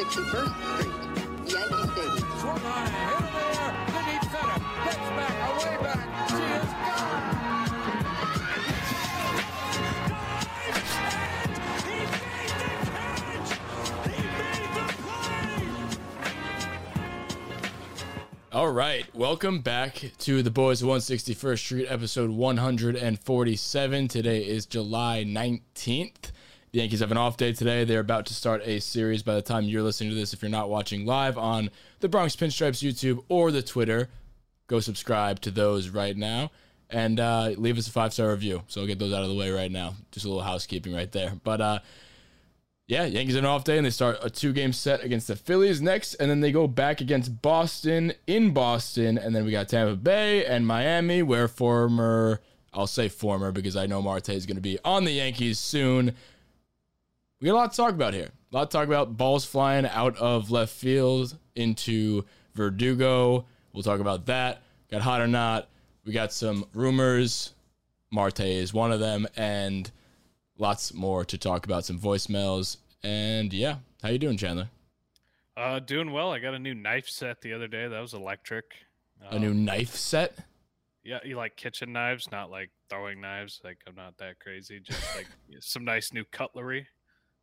161st Street, Yankee Stadium. Swung on and hit in the air to deep center. Gets back, away back. She is gone. All right, welcome back to the Boys 161st Street, episode 147. Today is July 19th. The Yankees have an off day today. They're about to start a series by the time you're listening to this. If you're not watching live on the Bronx Pinstripes YouTube or the Twitter, go subscribe to those right now and uh, leave us a five star review. So I'll get those out of the way right now. Just a little housekeeping right there. But uh, yeah, Yankees an off day and they start a two game set against the Phillies next, and then they go back against Boston in Boston, and then we got Tampa Bay and Miami, where former, I'll say former because I know Marte is going to be on the Yankees soon. We got a lot to talk about here. A lot to talk about. Balls flying out of left field into Verdugo. We'll talk about that. Got hot or not. We got some rumors. Marte is one of them, and lots more to talk about. Some voicemails, and yeah, how you doing, Chandler? Uh, doing well. I got a new knife set the other day. That was electric. A new Um, knife set. Yeah, you like kitchen knives, not like throwing knives. Like I'm not that crazy. Just like some nice new cutlery.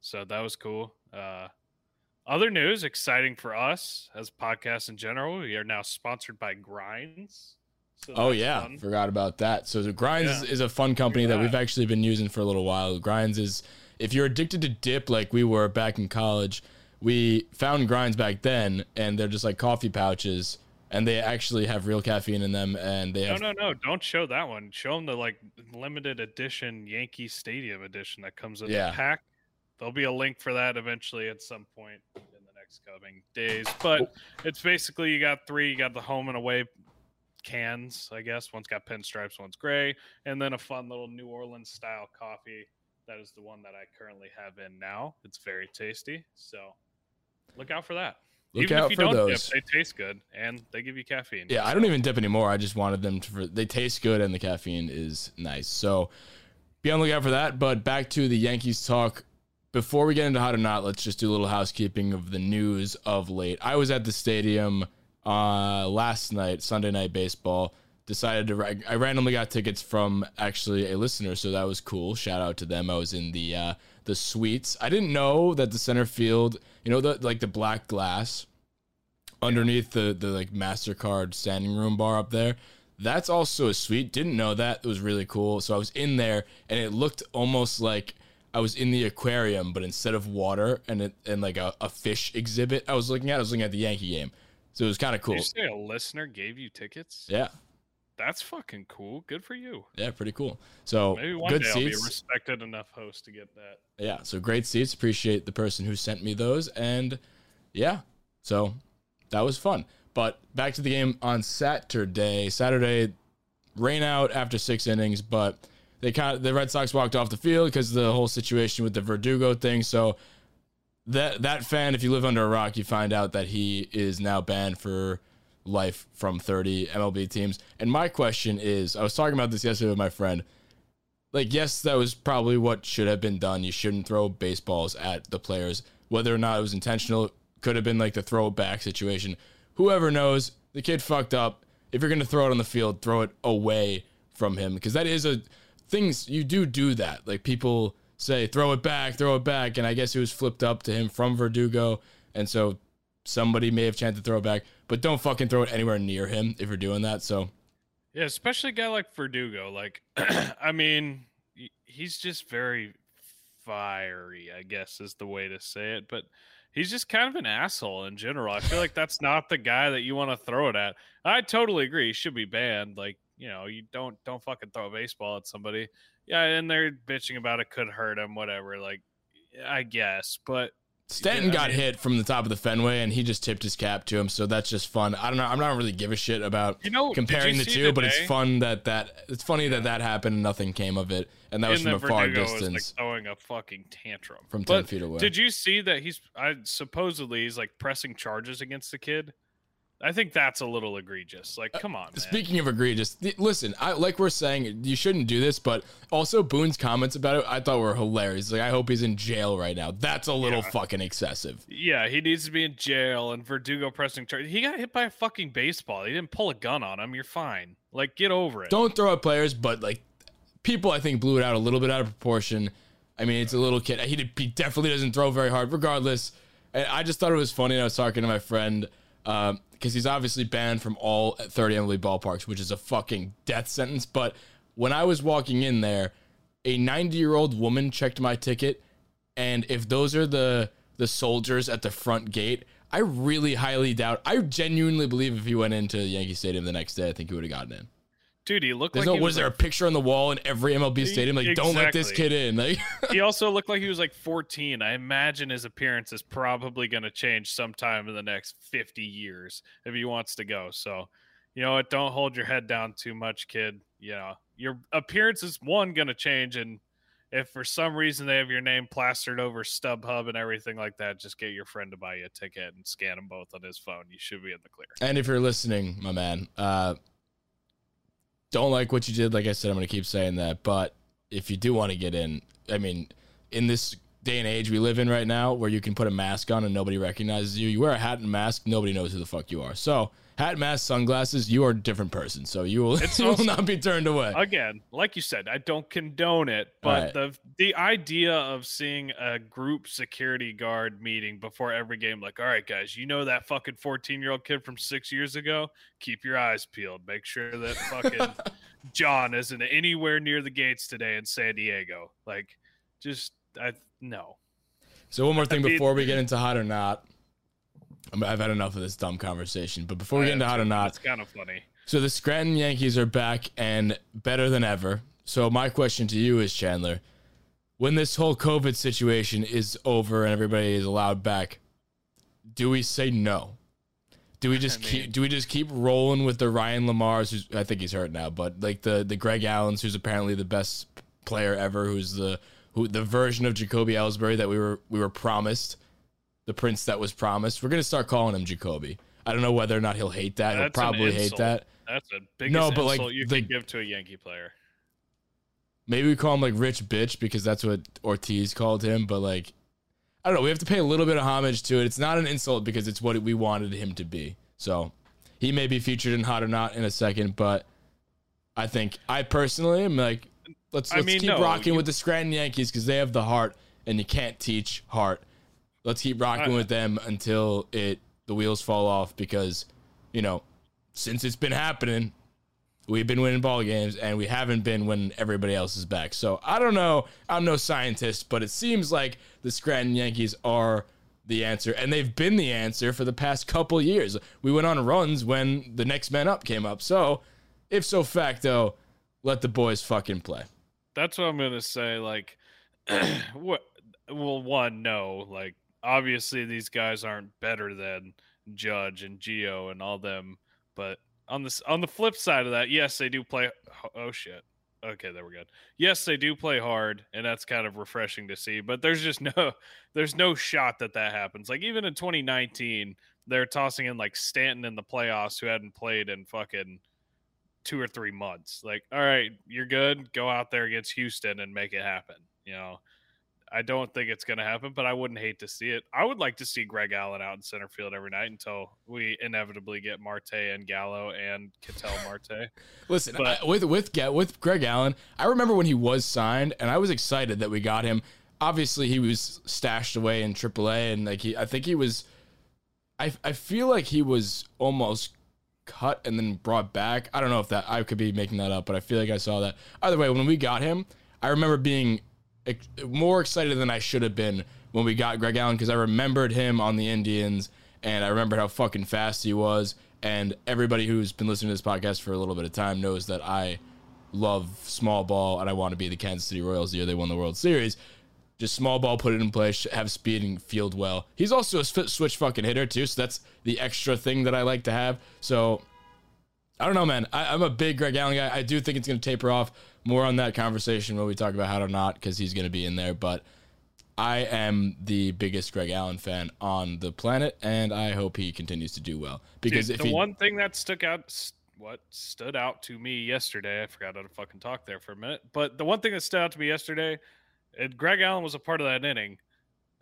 So that was cool. Uh, other news, exciting for us as podcasts in general. We are now sponsored by Grinds. So Oh yeah, fun. forgot about that. So Grinds is, Yeah. is a fun company that we've actually been using for a little while. Grinds is if you're addicted to dip like we were back in college, we found Grinds back then, and they're just like coffee pouches, and they actually have real caffeine in them, and they No, have no, no! Don't show that one. Show them the like limited edition Yankee Stadium edition that comes in Yeah. the pack. There'll be a link for that eventually at some point in the next coming days. But it's basically you got three. You got the home and away cans, I guess. One's got pinstripes, one's gray, and then a fun little New Orleans style coffee. That is the one that I currently have in now. It's very tasty. So look out for that. look even out if you for don't those. dip, they taste good and they give you caffeine. Yeah, I don't even dip anymore. I just wanted them to. For, they taste good and the caffeine is nice. So be on the lookout for that. But back to the Yankees talk. Before we get into how to not, let's just do a little housekeeping of the news of late. I was at the stadium uh, last night, Sunday night baseball. Decided to. I randomly got tickets from actually a listener, so that was cool. Shout out to them. I was in the uh, the suites. I didn't know that the center field, you know, the like the black glass underneath the the like Mastercard standing room bar up there. That's also a suite. Didn't know that. It was really cool. So I was in there, and it looked almost like I was in the aquarium, but instead of water and it, and like a, a fish exhibit, I was looking at. I was looking at the Yankee game. So it was kind of Did cool. you say a listener gave you tickets? Yeah, That's fucking cool. Good for you. yeah, pretty cool. So Maybe one good day I'll be a respected enough host to get that. yeah, so great seats. Appreciate the person who sent me those, and yeah, so that was fun. But back to the game on Saturday. Saturday, rain out after six innings, but they kind of, the Red Sox walked off the field because of the whole situation with the Verdugo thing. So that that fan, if you live under a rock, you find out that he is now banned for life from 30 MLB teams. And my question is, I was talking about this yesterday with my friend. Like yes that was probably what should have been done. You shouldn't throw baseballs at the players. Whether or not it was intentional could have been like the throwback situation. Whoever knows the kid fucked up. If you're going to throw it on the field throw it away from him because that is a things you do do that like people say throw it back throw it back and i guess it was flipped up to him from verdugo and so somebody may have chanted throw it back but don't fucking throw it anywhere near him if you're doing that so Yeah, especially a guy like Verdugo. Like, I mean, he's just very fiery, I guess is the way to say it. But he's just kind of an asshole in general. I feel like that's not the guy that you want to throw it at. I totally agree. He should be banned. Like, you know, you don't don't fucking throw a baseball at somebody. Yeah, and they're bitching about it could hurt him, whatever. Like, I guess, but Stanton I got mean- hit from the top of the Fenway, and he just tipped his cap to him. So that's just fun. I don't know. I'm not really give a shit about You know, comparing the two, but it's fun that that it's funny that that happened and nothing came of it, and that was and from a far Verdugo was, distance like throwing a fucking tantrum from ten But feet away. Did you see that he's I supposedly he's like pressing charges against the kid? I think that's a little egregious. Like, uh, come on, man. Speaking of egregious, th- listen, I like we're saying you shouldn't do this, but also Boone's comments about it I thought were hilarious. Like I hope he's in jail right now. That's a little Yeah. fucking excessive. Yeah, he needs to be in jail and Verdugo pressing charge. He got hit by a fucking baseball. He didn't pull a gun on him. You're fine. Like, get over it. Don't throw at players, but like people I think blew it out a little bit out of proportion. I mean, it's a little kid. He, he definitely doesn't throw very hard, regardless. And I just thought it was funny. And I was talking to my friend Um, because he's obviously banned from all 30 MLB ballparks, which is a fucking death sentence. But when I was walking in there, a 90 year old woman checked my ticket, and if those are the the soldiers at the front gate, I really highly doubt. I genuinely believe if he went into Yankee Stadium the next day, I think he would have gotten in. Dude, he looked There's like no was was there a picture on the wall in every MLB stadium? Like, don't let this kid in. Like, he also looked like he was like 14. I imagine his appearance is probably going to change sometime in the next 50 years if he wants to go. So, you know what? Don't hold your head down too much, kid. You know, your appearance is one going to change. And if for some reason they have your name plastered over StubHub and everything like that, just get your friend to buy you a ticket and scan them both on his phone. You should be in the clear. and if you're listening, my man, uh, don't like what you did. Like I said, I'm gonna keep saying that. But if you do want to get in, I mean, in this day and age we live in right now, where you can put a mask on and nobody recognizes you, you wear a hat and mask, nobody knows who the fuck you are. So, hat, mask, sunglasses, you are a different person. So you will, you will also- not be turned away. again, like you said, I don't condone it, but Right. the the idea of seeing a group security guard meeting before every game, like, all right, guys, you know that fucking fourteen year old kid from six years ago? Keep your eyes peeled. Make sure that fucking John isn't anywhere near the gates today in San Diego. Like, just I no. So one more thing before we get into hot or not. I've had enough of this dumb conversation, but before we get into hot or not, It's kind of funny. So the Scranton Yankees are back and better than ever. So my question to you is Chandler, when this whole COVID situation is over and everybody is allowed back, do we say no? Do we just I keep do we just keep rolling with the Ryan LaMarre's who's I think he's hurt now, but like the the Greg Allens who's apparently the best player ever, who's the who the version of Jacoby Ellsbury that we were we were promised, the prince that was promised. We're gonna start calling him Jacoby. I don't know whether or not he'll hate that. he'll probably hate that. That's a biggest No, but, like, insult you the- can give to a Yankee player. Maybe we call him like rich bitch because that's what Ortiz called him. But like, I don't know. We have to pay a little bit of homage to it. It's not an insult because it's what we wanted him to be. So he may be featured in Hot or Not in a second, but I think I personally am like, let's let's mean, keep no, rocking you- with the Scranton Yankees because they have the heart, and you can't teach heart. Let's keep rocking with them until it the wheels fall off because, you know, since it's been happening, we've been winning ball games and we haven't been when everybody else is back. So I don't know. I'm no scientist, but it seems like the Scranton Yankees are the answer, and they've been the answer for the past couple years. We went on runs when the next man up came up. So if so facto, let the boys fucking play. That's what I'm gonna say. Like, what? Well, one, no. Like, obviously, these guys aren't better than Judge and Geo and all them. But on this, on the flip side of that, yes, they do play. Oh shit. Okay, there we go. Yes, they do play hard, and that's kind of refreshing to see. But there's just no, there's no shot that that happens. Like even in 2019, they're tossing in like Stanton in the playoffs, who hadn't played in fucking two or three months. Like, all right, you're good. Go out there against Houston and make it happen. You know, I don't think it's going to happen, but I wouldn't hate to see it. I would like to see Greg Allen out in center field every night until we inevitably get Marte and Gallo and Ketel Marte. Listen, But- I, with with with Greg Allen, I remember when he was signed, and I was excited that we got him. Obviously, he was stashed away in AAA, and like he, I think he was. I I feel like he was almost cut and then brought back. I don't know if that I could be making that up, but I feel like I saw that. Either way, when we got him, I remember being more excited than I should have been when we got Greg Allen because I remembered him on the Indians and I remembered how fucking fast he was. And everybody who's been listening to this podcast for a little bit of time knows that I love small ball and I want to be the Kansas City Royals the year they won the World Series. Just small ball, put it in place, have speed and field well. He's also a sw- switch fucking hitter too, so that's the extra thing that I like to have. So I don't know, man. I, I'm a big Greg Allen guy. I do think it's going to taper off. More on that conversation when we talk about how to not, because he's going to be in there. But I am the biggest Greg Allen fan on the planet, and I hope he continues to do well. Because Dude, if the he, one thing that stuck out, what stood out to me yesterday, I forgot how to fucking talk there for a minute, but the one thing that stood out to me yesterday, and Greg Allen was a part of that inning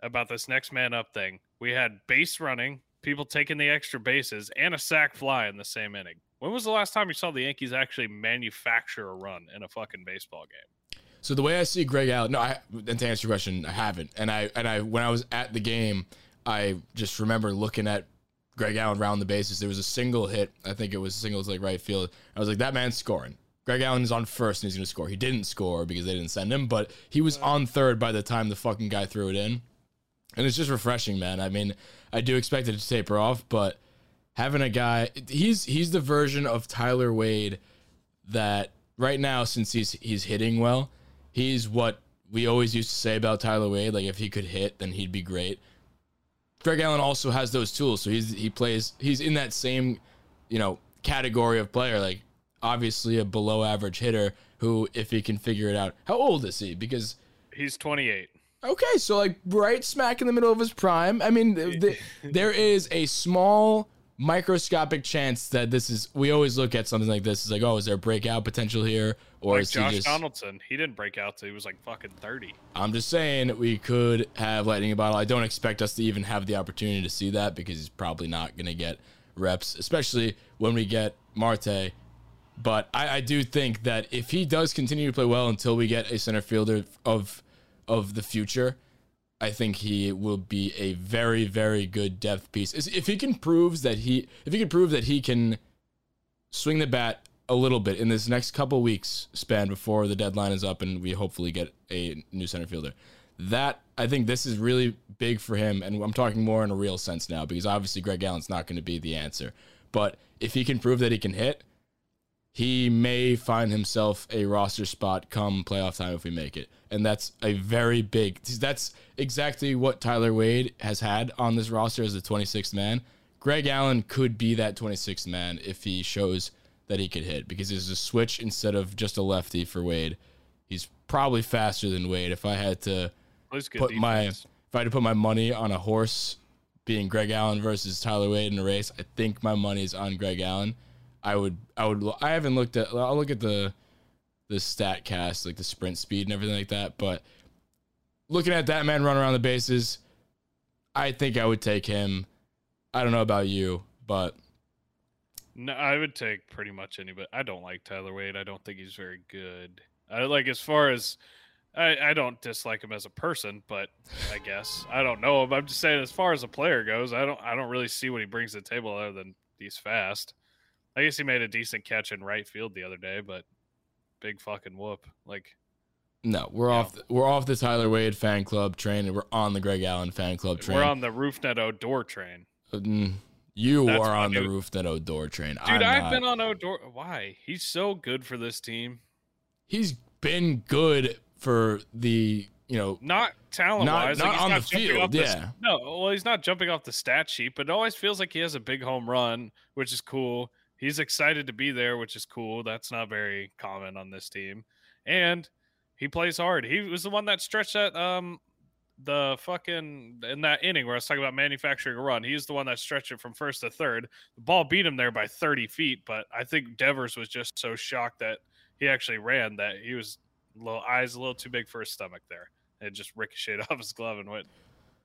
about this next man up thing. We had base running, people taking the extra bases, and a sack fly in the same inning. When was the last time you saw the Yankees actually manufacture a run in a fucking baseball game? So the way I see Greg Allen, no, I and to answer your question, I haven't. And I and I when I was at the game, I just remember looking at Greg Allen round the bases. There was a single hit. I think it was singles like right field. I was like, that man's scoring. Greg Allen is on first and he's gonna score. He didn't score because they didn't send him, but he was on third by the time the fucking guy threw it in. And it's just refreshing, man. I mean, I do expect it to taper off, but having a guy he's he's the version of Tyler Wade that right now since he's he's hitting well, he's what we always used to say about Tyler Wade. Like if he could hit, then he'd be great. Greg Allen also has those tools, so he's he plays he's in that same you know category of player. Like obviously a below average hitter who, if he can figure it out, how old is he? Because He's 28. Okay, so like right smack in the middle of his prime. I mean, th- th- there is a small microscopic chance that this is. We always look at something like this. It's like, oh, is there a breakout potential here, or Like is Josh he just? Donaldson, he didn't break out till he was like fucking 30. I'm just saying we could have lightning in a bottle. I don't expect us to even have the opportunity to see that because he's probably not going to get reps, especially when we get Marte. But I, I do think that if he does continue to play well until we get a center fielder of of the future, I think he will be a very, very good depth piece. If he can prove that he if he can prove that he can swing the bat a little bit in this next couple weeks span before the deadline is up and we hopefully get a new center fielder. That I think this is really big for him, and I'm talking more in a real sense now because obviously Greg Allen's not going to be the answer. But if he can prove that he can hit, he may find himself a roster spot come playoff time if we make it. And that's a very big that's exactly what Tyler Wade has had on this roster as the 26th man. Greg Allen could be that 26th man if he shows that he could hit because there's a switch instead of just a lefty for Wade. He's probably faster than Wade. If I had to put my if I had to put my money on a horse being Greg Allen versus Tyler Wade in a race, I think my money's on Greg Allen. I would I would I haven't looked at I'll look at the the Statcast, like the sprint speed and everything like that, but looking at that man run around the bases, I think I would take him. I don't know about you, but No, I would take pretty much anybody. I don't like Tyler Wade. I don't think he's very good. I like as far as I, I don't dislike him as a person, but I guess I don't know him. I'm just saying as far as a player goes, I don't I don't really see what he brings to the table other than he's fast. I guess he made a decent catch in right field the other day, but big fucking whoop. Like no, we're off the, we're off the Tyler Wade fan club train and we're on the Greg Allen fan club train. we're on the Roof Rougned Odor train. Mm, you That's are on the dude. Rougned Odor train. Dude, I've not. been on Odor. Why? He's so good for this team. he's been good for the you know Not talent wise. not like, he's on not the field, off the yeah. no, well, he's not jumping off the stat sheet, but it always feels like he has a big home run, which is cool. He's excited to be there, which is cool. That's not very common on this team. And he plays hard. He was the one that stretched that um the fucking in that inning where I was talking about manufacturing a run. He's the one that stretched it from first to third. The ball beat him there by 30 feet, but I think Devers was just so shocked that he actually ran that he was a little eyes a little too big for his stomach there. It just ricocheted off his glove and went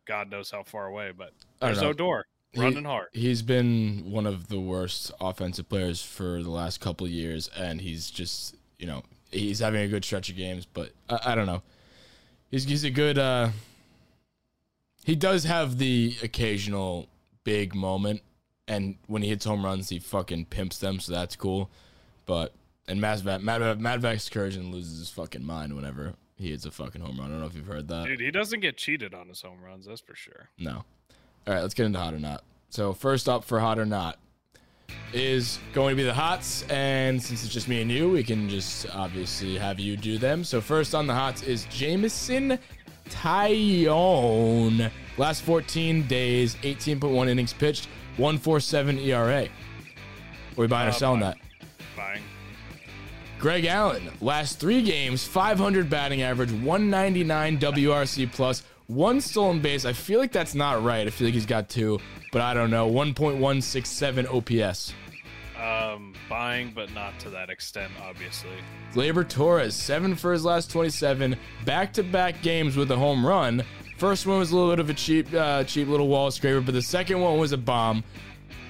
God knows how far away. But there's don't there's Odor He- running hard. he's been one of the worst offensive players for the last couple of years, and he's just you know he's having a good stretch of games, but I, I don't know. He's he's a good. uh He does have the occasional big moment, and when he hits home runs, he fucking pimps them, so that's cool. But and Madvac Mad, Madvac Excursion loses his fucking mind whenever he hits a fucking home run. I don't know if you've heard that. Dude, he doesn't get cheated on his home runs, that's for sure. No. All right, let's get into hot or not. So first up for hot or not is going to be the hots, and since it's just me and you, we can just obviously have you do them. So first on the hots is Jameson Taillon. Last 14 days, 18.1 innings pitched, 147 ERA. Are we buying or Uh, selling buy. that? Buying. Greg Allen, last three games, 500 batting average, 199 WRC plus, one stolen base. I feel like that's not right. I feel like he's got two, but I don't know. 1.167 OPS. Um, buying, but not to that extent, obviously. Gleyber Torres, seven for his last 27, back-to-back games with a home run. First one was a little bit of a cheap, uh, cheap little wall scraper, but the second one was a bomb.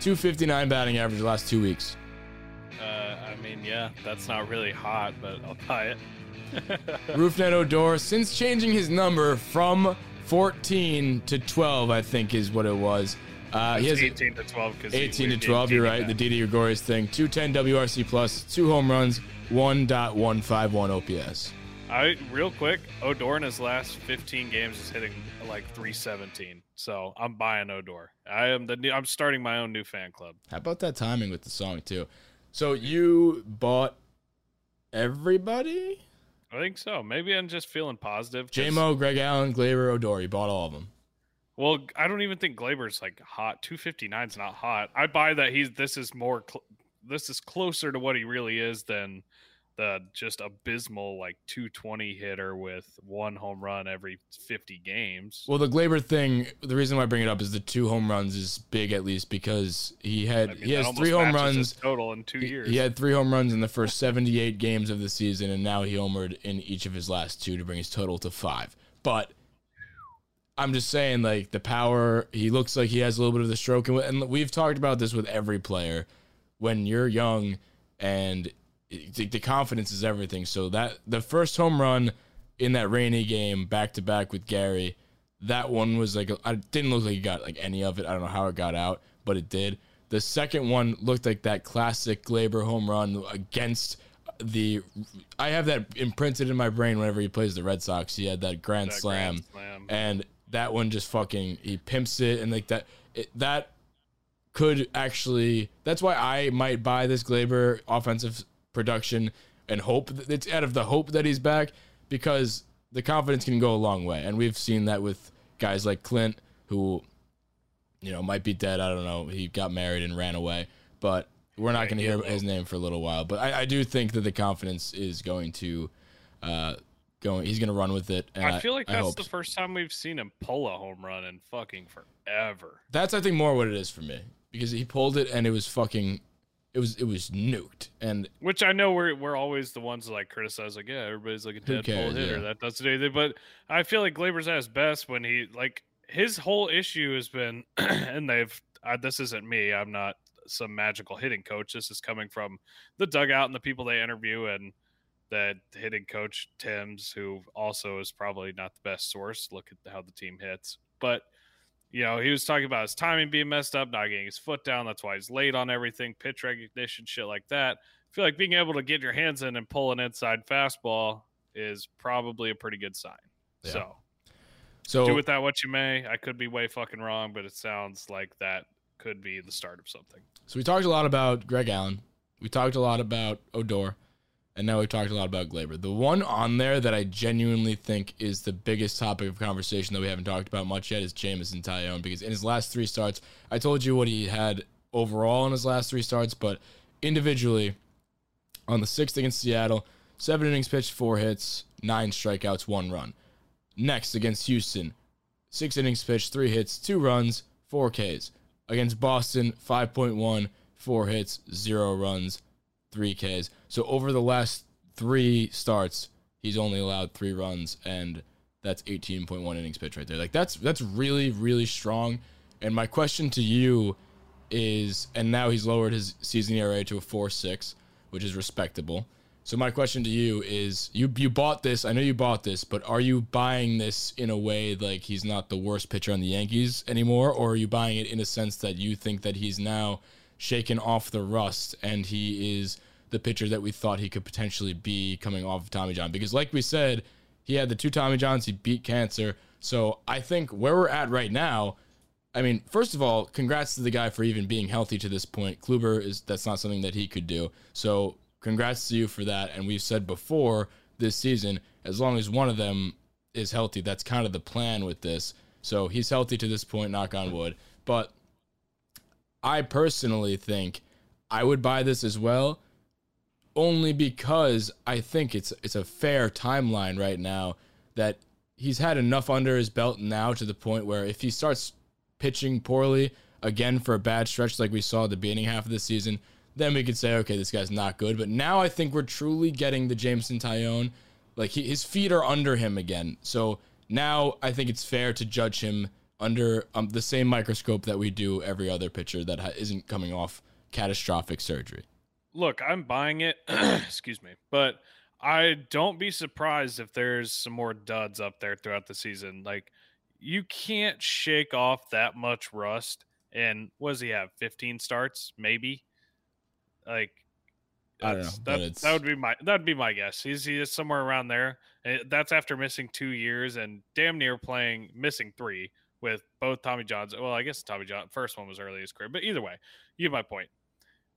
259 batting average the last two weeks. Uh, I mean, yeah, that's not really hot, but I'll buy it. Rougned Odor, since changing his number from 14 to 12, I think is what it was. Uh, he has 18 to 12 because 18 to 12. You're right. The Didi Gregorius thing. 210 WRC plus, two home runs, 1.151 OPS. I real quick, Odor in his last 15 games is hitting like 317. So I'm buying Odor. I am the new, I'm starting my own new fan club. How about that timing with the song too? So you bought everybody? I think so. Maybe I'm just feeling positive. JMO, Greg Allen, Gleyber, Odor. You bought all of them. Well, I don't even think Gleyber's like hot. 259 is not hot. I buy that he's this is more cl- this is closer to what he really is than just abysmal like 220 hitter with one home run every 50 games. Well, the Gleyber thing, the reason why I bring it up is the two home runs is big at least because he had I mean, he has three home runs. total in 2 years. He had three home runs in the first 78 games of the season, and now he homered in each of his last two to bring his total to five. But I'm just saying, like the power, he looks like he has a little bit of the stroke, and we've talked about this with every player. When you're young, and the, the confidence is everything. So that the first home run in that rainy game, back to back with Gary, that one was like I didn't look like he got like any of it. I don't know how it got out, but it did. The second one looked like that classic Gleyber home run against the. I have that imprinted in my brain whenever he plays the Red Sox. He had that grand That slam, grand slam. and that one just fucking he pimps it and like that. It, that could actually. That's why I might buy this Gleyber offensive production and hope that it's out of the hope that he's back because the confidence can go a long way, and we've seen that with guys like Clint who, you know, might be dead. I don't know. He got married and ran away, but we're not going to hear his name for a little while. But I, I do think that the confidence is going to, uh, going. He's going to run with it. And I feel like I that's the first time we've seen him pull a home run in fucking forever. That's I think more what it is for me because he pulled it and it was fucking, it was it was nuked and Which I know we're we're always the ones that like criticize, like yeah, everybody's like a Who dead cares, hitter yeah. that doesn't do anything. But I feel like Gleyber's at his best when he like his whole issue has been, and they've uh, this isn't me. I'm not some magical hitting coach. This is coming from the dugout and the people they interview and that hitting coach Thames, who also is probably not the best source. Look at how the team hits, but you know, he was talking about his timing being messed up, not getting his foot down. That's why he's late on everything, pitch recognition, shit like that. I feel like being able to get your hands in and pull an inside fastball is probably a pretty good sign. Yeah. So so do with that what you may. I could be way fucking wrong, but it sounds like that could be the start of something. So we talked a lot about Greg Allen. We talked a lot about Odor. And now we've talked a lot about Gleyber. The one on there that I genuinely think is the biggest topic of conversation that we haven't talked about much yet is Jameson Taillon because in his last three starts, I told you what he had overall in his last three starts, but individually, on the sixth against Seattle, seven innings pitched, four hits, nine strikeouts, one run. Next against Houston, six innings pitched, three hits, two runs, four Ks. Against Boston, 5.1, four hits, zero runs, three Ks. So over the last three starts, he's only allowed three runs, and that's 18.1 innings pitched right there. Like that's that's really really strong. And my question to you is, and now he's lowered his season ERA to a four six, which is respectable. So my question to you is, you you bought this. I know you bought this, but are you buying this in a way like he's not the worst pitcher on the Yankees anymore, or are you buying it in a sense that you think that he's now shaken off the rust and he is the pitcher that we thought he could potentially be coming off of Tommy John? Because like we said, he had the two Tommy Johns, he beat cancer. So I think where we're at right now, I mean, first of all, congrats to the guy for even being healthy to this point. Kluber is that's not something that he could do. So congrats to you for that. And we've said before this season, as long as one of them is healthy, that's kind of the plan with this. So he's healthy to this point, knock on wood. But I personally think I would buy this as well, only because I think it's it's a fair timeline right now that he's had enough under his belt now to the point where if he starts pitching poorly again for a bad stretch like we saw at the beginning half of the season, then we could say, okay, this guy's not good. But now I think we're truly getting the Jameson Taillon. Like he, his feet are under him again. So now I think it's fair to judge him under um, the same microscope that we do every other pitcher that ha- isn't coming off catastrophic surgery. Look, I'm buying it. Excuse me, but I don't be surprised if there's some more duds up there throughout the season. Like you can't shake off that much rust. And what does he have? 15 starts, maybe. Like I don't know, that's- That, that would be my that would be my guess. He's he is somewhere around there. Eh, that's after missing two years and damn near playing missing three with both Tommy John's. Well, I guess Tommy John first one was early in his career, but either way, you get my point.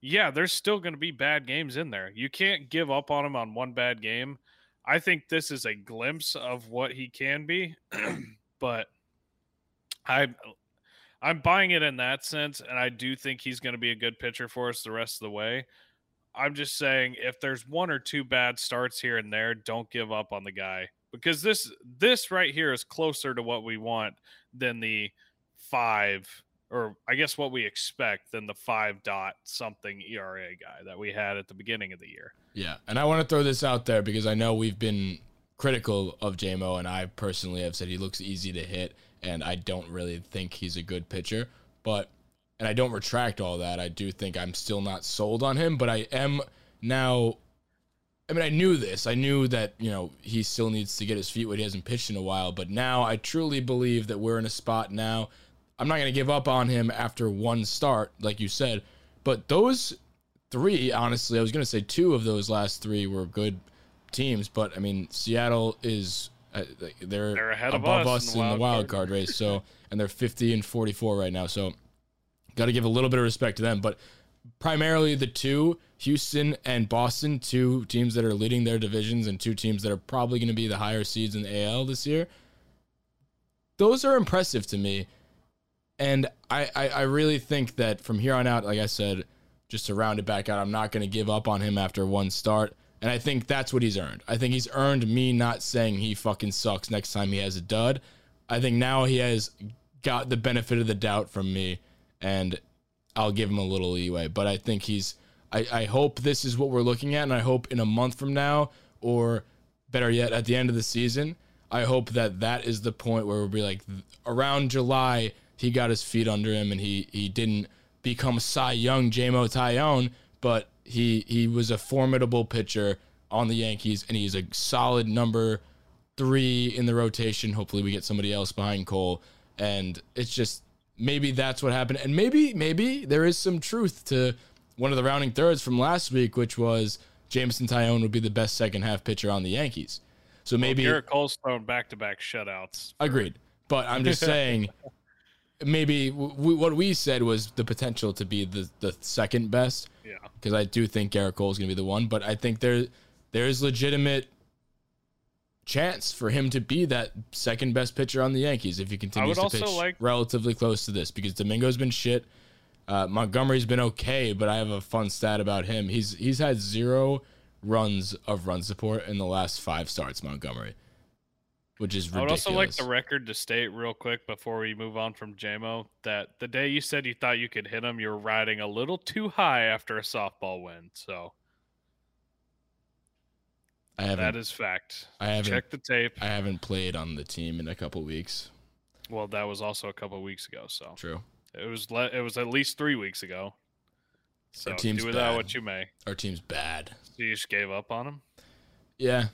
Yeah, there's still going to be bad games in there. You can't give up on him on one bad game. I think this is a glimpse of what he can be, but I I'm buying it in that sense, and I do think he's going to be a good pitcher for us the rest of the way. I'm just saying, if there's one or two bad starts here and there, don't give up on the guy because this this right here is closer to what we want than the five, or I guess what we expect than the five dot something ERA guy that we had at the beginning of the year. Yeah, and I want to throw this out there because I know we've been critical of JMO, and I personally have said he looks easy to hit, and I don't really think he's a good pitcher. But, and I don't retract all that. I do think I'm still not sold on him, but I am now. I mean, I knew this. I knew that you know he still needs to get his feet wet. He hasn't pitched in a while, but now I truly believe that we're in a spot now. I'm not going to give up on him after one start, like you said, but those three, honestly, I was going to say two of those last three were good teams, but I mean, Seattle is uh, they're, They're ahead of above us us in in the wild card. card race. So, and they're 50 and 44 right now. So, got to give a little bit of respect to them. But primarily the two, Houston and Boston, two teams that are leading their divisions and two teams that are probably going to be the higher seeds in the AL this year. Those are impressive to me. And I, I, I really think that from here on out, like I said, just to round it back out, I'm not going to give up on him after one start. And I think that's what he's earned. I think he's earned me not saying he fucking sucks next time he has a dud. I think now he has got the benefit of the doubt from me, and I'll give him a little leeway. But I think he's. I, I hope this is what we're looking at, and I hope in a month from now, or better yet, at the end of the season, I hope that that is the point where we'll be like around July, he got his feet under him, and he he didn't become Cy Young, JMO Taillon, but he he was a formidable pitcher on the Yankees, and he's a solid number three in the rotation. Hopefully, we get somebody else behind Cole, and it's just maybe that's what happened, and maybe maybe there is some truth to one of the rounding thirds from last week, which was Jameson Taillon would be the best second half pitcher on the Yankees. So maybe Gerrit Cole's thrown back to back shutouts. Agreed. But I'm just saying, maybe what we said was the potential to be the, the second best. Yeah. Because I do think Gerrit is going to be the one. But I think there there is legitimate chance for him to be that second best pitcher on the Yankees if he continues to pitch like- relatively close to this. Because Domingo's been shit. Uh, Montgomery's been okay, but I have a fun stat about him. He's he's had zero runs of run support in the last five starts. Montgomery, which is I would also like the record to state real quick before we move on from JMO that the day you said you thought you could hit him, you were riding a little too high after a softball win. So I haven't that is fact. I haven't checked the tape. I haven't played on the team in a couple weeks. Well, that was also a couple weeks ago, so True. it was le- it was at least three weeks ago. So Our team's do with that bad. what you may. Our team's bad. So you just gave up on him. Yeah.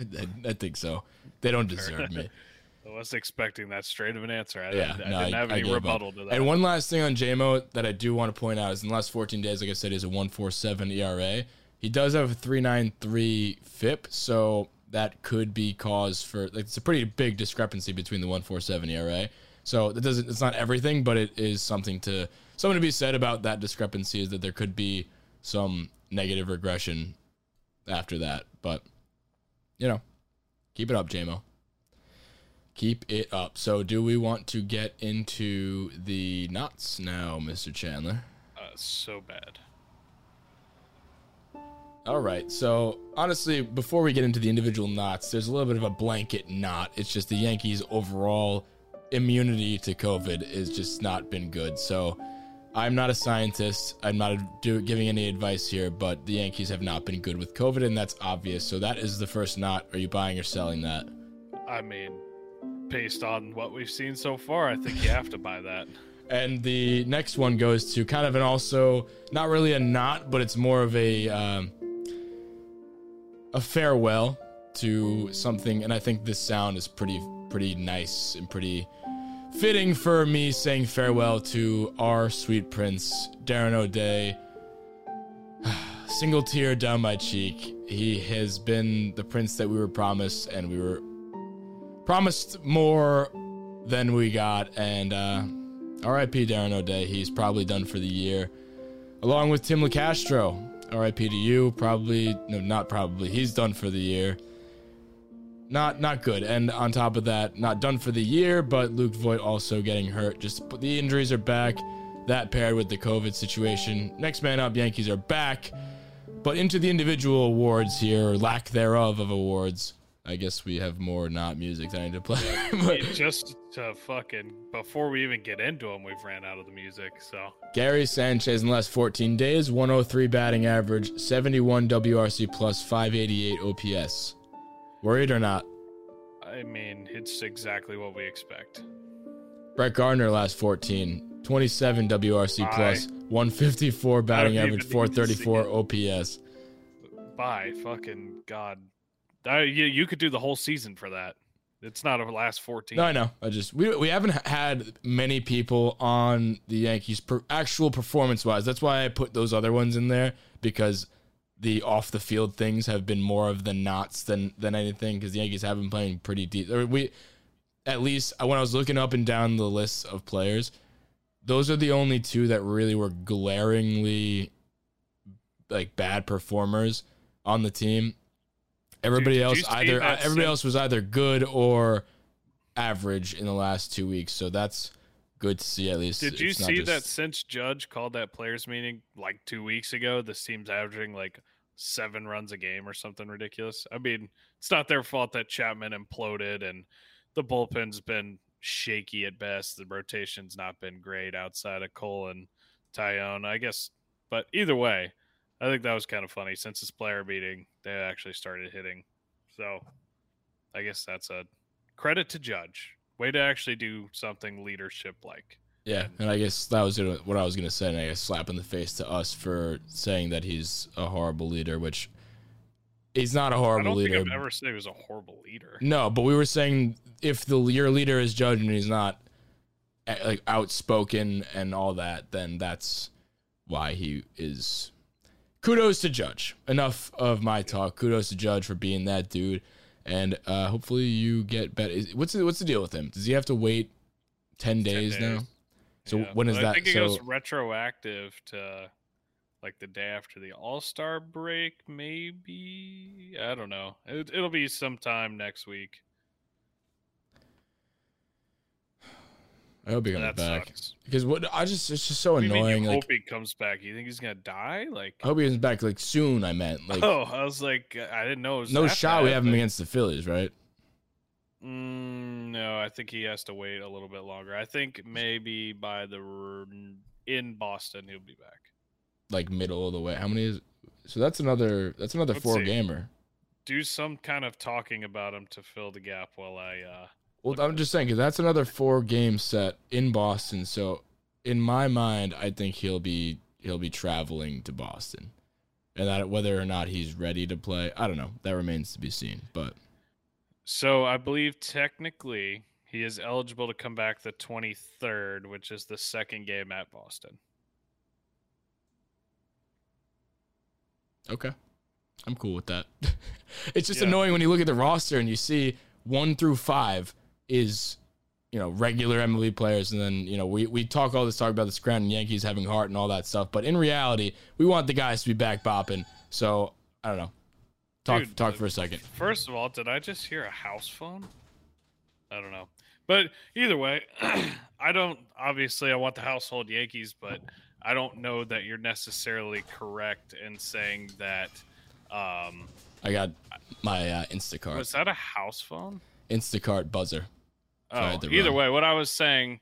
I, I think so. They don't deserve me. I wasn't expecting that straight of an answer. I Yeah, didn't, no, I didn't have I any gave up. rebuttal to that. And one last thing on JMO that I do want to point out is in the last 14 days, like I said, he's a 147 ERA. He does have a 393 FIP, so that could be cause for like it's a pretty big discrepancy between the 147 ERA. So that doesn't it's not everything, but it is something to something to be said about that discrepancy is that there could be some negative regression after that. But you know, keep it up, JMO. Keep it up. So, do we want to get into the knots now, Mr. Chandler? uh, so bad. All right. So honestly, before we get into the individual knots, there's a little bit of a blanket knot. It's just the Yankees' overall immunity to COVID is just not been good. So I'm not a scientist. I'm not do, giving any advice here, but the Yankees have not been good with COVID, and that's obvious. So that is the first knot. Are you buying or selling that? I mean, based on what we've seen so far, I think you have to buy that. And the next one goes to kind of an also not really a knot, but it's more of a um, a farewell to something. And I think this sound is pretty pretty nice and pretty fitting for me saying farewell to our sweet prince Darren O'Day. Single tear down my cheek. He has been the prince that we were promised, and we were promised more than we got. And uh, R.I.P. Darren O'Day. He's probably done for the year, along with Tim Locastro. R.I.P. to you. Probably no, not probably. He's done for the year. Not not good. And on top of that, not done for the year. But Luke Voit also getting hurt. Just the injuries are back. That paired with the COVID situation. Next man up, Yankees are back. But into the individual awards here, or lack thereof of awards. I guess we have more not music that I need to play. but Just to fucking before we even get into them, we've ran out of the music. So Gary Sanchez in the last 14 days, 103 batting average, 71 WRC plus, 588 OPS. Worried or not? I mean, it's exactly what we expect. Brett Gardner last 14, 27 WRC plus, 154 batting average, 434 OPS. By fucking god, I, you you could do the whole season for that. It's not a last fourteen. No, I know. I just we we haven't had many people on the Yankees per, actual performance wise. That's why I put those other ones in there because the off the field things have been more of the knots than than anything because the Yankees have been playing pretty deep. Or we at least uh, when I was looking up and down the list of players, those are the only two that really were glaringly like bad performers on the team. Everybody you else either uh, everybody Sim- else was either good or average in the last two weeks. So that's good to see at least. Did you see just- that since Judge called that players meeting like two weeks ago, this team's averaging like seven runs a game or something ridiculous? I mean, it's not their fault that Chapman imploded and the bullpen's been shaky at best. The rotation's not been great outside of Cole and Taillon, I guess. But either way, I think that was kind of funny. Since this player meeting, they actually started hitting. So I guess that's a credit to Judge. Way to actually do something leadership like. Yeah, and I guess that was what I was gonna say, and I guess slap in the face to us for saying that he's a horrible leader, which he's not a horrible don't leader. I've ever said he was a horrible leader. No, but we were saying if the your leader is judged and he's not eh, like outspoken and all that, then that's why he is. Kudos to Judge. Enough of my talk. Kudos to Judge for being that dude, and uh, hopefully you get better. What's the, what's the deal with him? Does he have to wait ten days, now? days. So Yeah, when is but that? I think it so goes retroactive to like the day after the All Star break, maybe. I don't know. It, it'll be sometime next week. I hope he comes back sucks. because what I just it's just so What do you annoying. you Like hope he comes back? You think he's gonna die? Like, I hope he comes back like soon. I meant like oh, I was like, I didn't know. It was no shot. We bad, have him against the Phillies, right? Mm, no, I think he has to wait a little bit longer. I think maybe by the in Boston he'll be back. Like middle of the way. How many is? So that's another. That's another Let's four see. gamer. Do some kind of talking about him to fill the gap while I. uh Well, I'm just saying because that's another four game set in Boston. So in my mind, I think he'll be he'll be traveling to Boston, and that whether or not he's ready to play, I don't know. That remains to be seen. But So I believe technically he is eligible to come back the 23rd, which is the second game at Boston. okay, I'm cool with that. it's just Yeah. annoying when you look at the roster and you see one through five is you know regular MLB players, and then you know we we talk all this talk about the Scranton Yankees having heart and all that stuff, but in reality, we want the guys to be back bopping. So I don't know. Talk Dude, talk for a second. First of all, did I just hear a house phone? I don't know. But either way, I don't obviously I want the household Yankees, but I don't know that you're necessarily correct in saying that Um, I got my uh, Instacart was that a house phone? Instacart buzzer. Oh, either run. way, what I was saying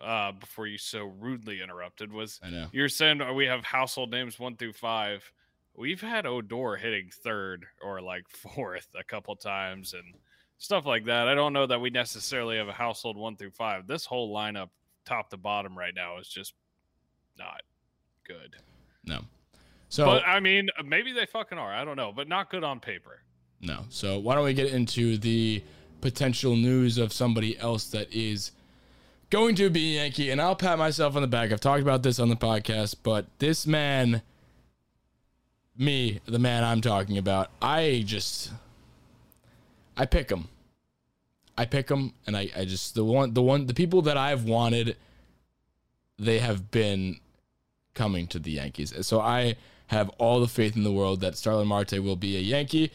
uh, before you so rudely interrupted was I know. you're saying we have household names one through five. We've had Odor hitting third or like fourth a couple times and stuff like that. I don't know that we necessarily have a household one through five. This whole lineup, top to bottom, right now is just not good. No. So but I mean, maybe they fucking are. I don't know, but not good on paper. No. So why don't we get into the potential news of somebody else that is going to be Yankee? And I'll pat myself on the back. I've talked about this on the podcast, but this man, me, the man I'm talking about, I just, I pick them. I pick them, and I, I just the one, the one, the people that I've wanted, they have been coming to the Yankees. So I have all the faith in the world that Starling Marte will be a Yankee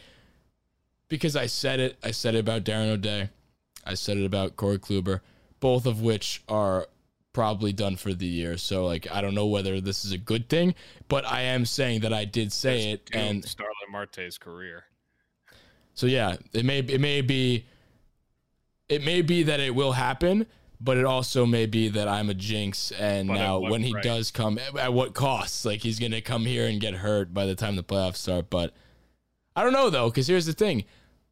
because I said it. I said it about Darren O'Day. I said it about Corey Kluber, both of which are probably done for the year. So like I don't know whether this is a good thing, but I am saying that I did say it and Starling Marte's career. so yeah, it may it may be it may be that it will happen, but it also may be that I'm a jinx and But now when he does come at what cost? Like he's going to come here and get hurt by the time the playoffs start, but I don't know though cuz here's the thing.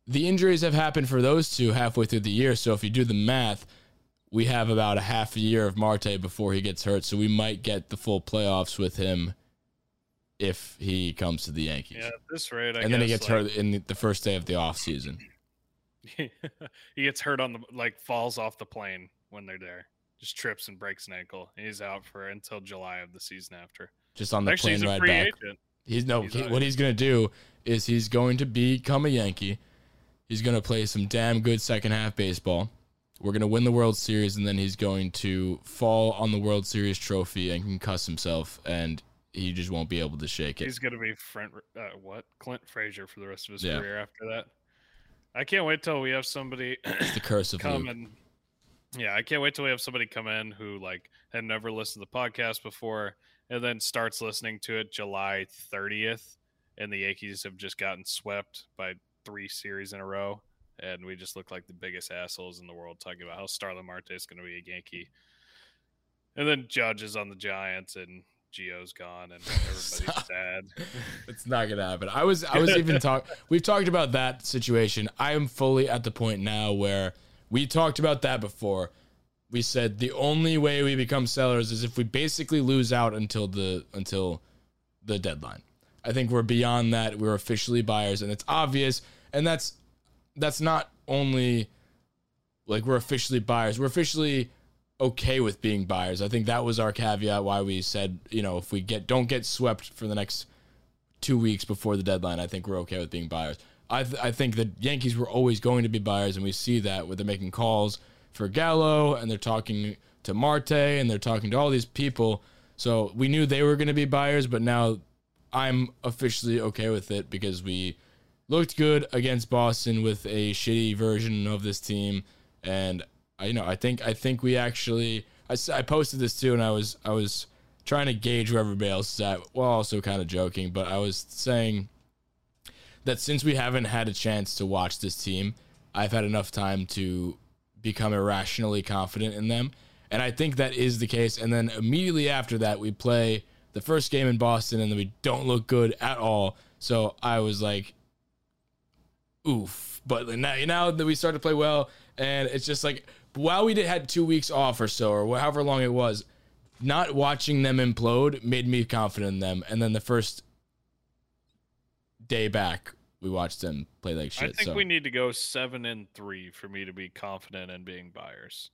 The injuries have happened for those two halfway through the year, so if you do the math, we have about a half a year of Marte before he gets hurt, so we might get the full playoffs with him if he comes to the Yankees. Yeah, at this rate, I and then he gets like, hurt in the first day of the offseason. he gets hurt on the like falls off the plane when they're there. Just trips and breaks an ankle. And he's out for until July of the season after. Just on the Actually, plane ride back. agent. He's no. He's he- what he's gonna do is he's going to become a Yankee. He's gonna play some damn good second half baseball. We're gonna win the World Series, and then he's going to fall on the World Series trophy and concuss himself, and he just won't be able to shake it. He's gonna be Front, uh, what Clint Frazier for the rest of his Yeah. career after that. I can't wait till we have somebody It's the curse of come Luke. and yeah, I can't wait till we have somebody come in who like had never listened to the podcast before and then starts listening to it July 30th and the Yankees have just gotten swept by three series in a row and we just look like the biggest assholes in the world talking about how Starling Marte is going to be a Yankee. And then Judge is on the Giants and Gio's gone and everybody's sad. It's not gonna happen. I was I was even talk. We've talked about that situation. I am fully at the point now where we talked about that before. We said the only way we become sellers is if we basically lose out until the until the deadline. I think we're beyond that. We're officially buyers, and it's obvious. And that's that's not only like we're officially buyers. We're officially okay with being buyers. I think that was our caveat why we said, you know, if we get don't get swept for the next two weeks before the deadline, I think we're okay with being buyers. I th- I think the Yankees were always going to be buyers, and we see that where they're making calls for Gallo and they're talking to Marte and they're talking to all these people. So we knew they were going to be buyers, but now I'm officially okay with it because we looked good against Boston with a shitty version of this team, and I you know I think I think we actually I, I posted this too, and I was I was trying to gauge where everybody else is at, while also kind of joking, but I was saying that since we haven't had a chance to watch this team, I've had enough time to become irrationally confident in them. And I think that is the case. And then immediately after that, we play the first game in Boston and then we don't look good at all. So I was like, oof. But now, now that we started to play well, and it's just like, while we did had two weeks off or so, or however long it was, not watching them implode made me confident in them. And then the first day back, we watched them play like shit. I think so. we need to go seven and three for me to be confident in being buyers.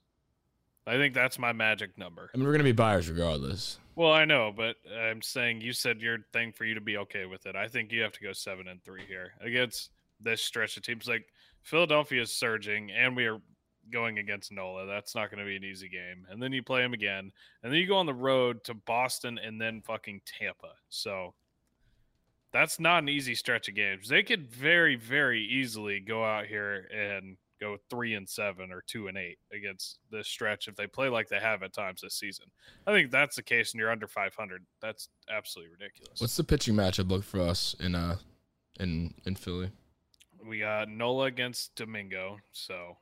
I think that's my magic number. I mean, we're gonna be buyers regardless. Well, I know, but I'm saying you said your thing for you to be okay with it. I think you have to go seven and three here against this stretch of teams. Like Philadelphia is surging, and we are going against Nola. That's not going to be an easy game. And then you play him again, and then you go on the road to Boston and then fucking Tampa. So that's not an easy stretch of games. They could very, very easily go out here and go three and seven or two and eight against this stretch if they play like they have at times this season. I think that's the case, and you're under 500. That's absolutely ridiculous. What's the pitching matchup look for us in uh in in Philly. We got Nola against Domingo, so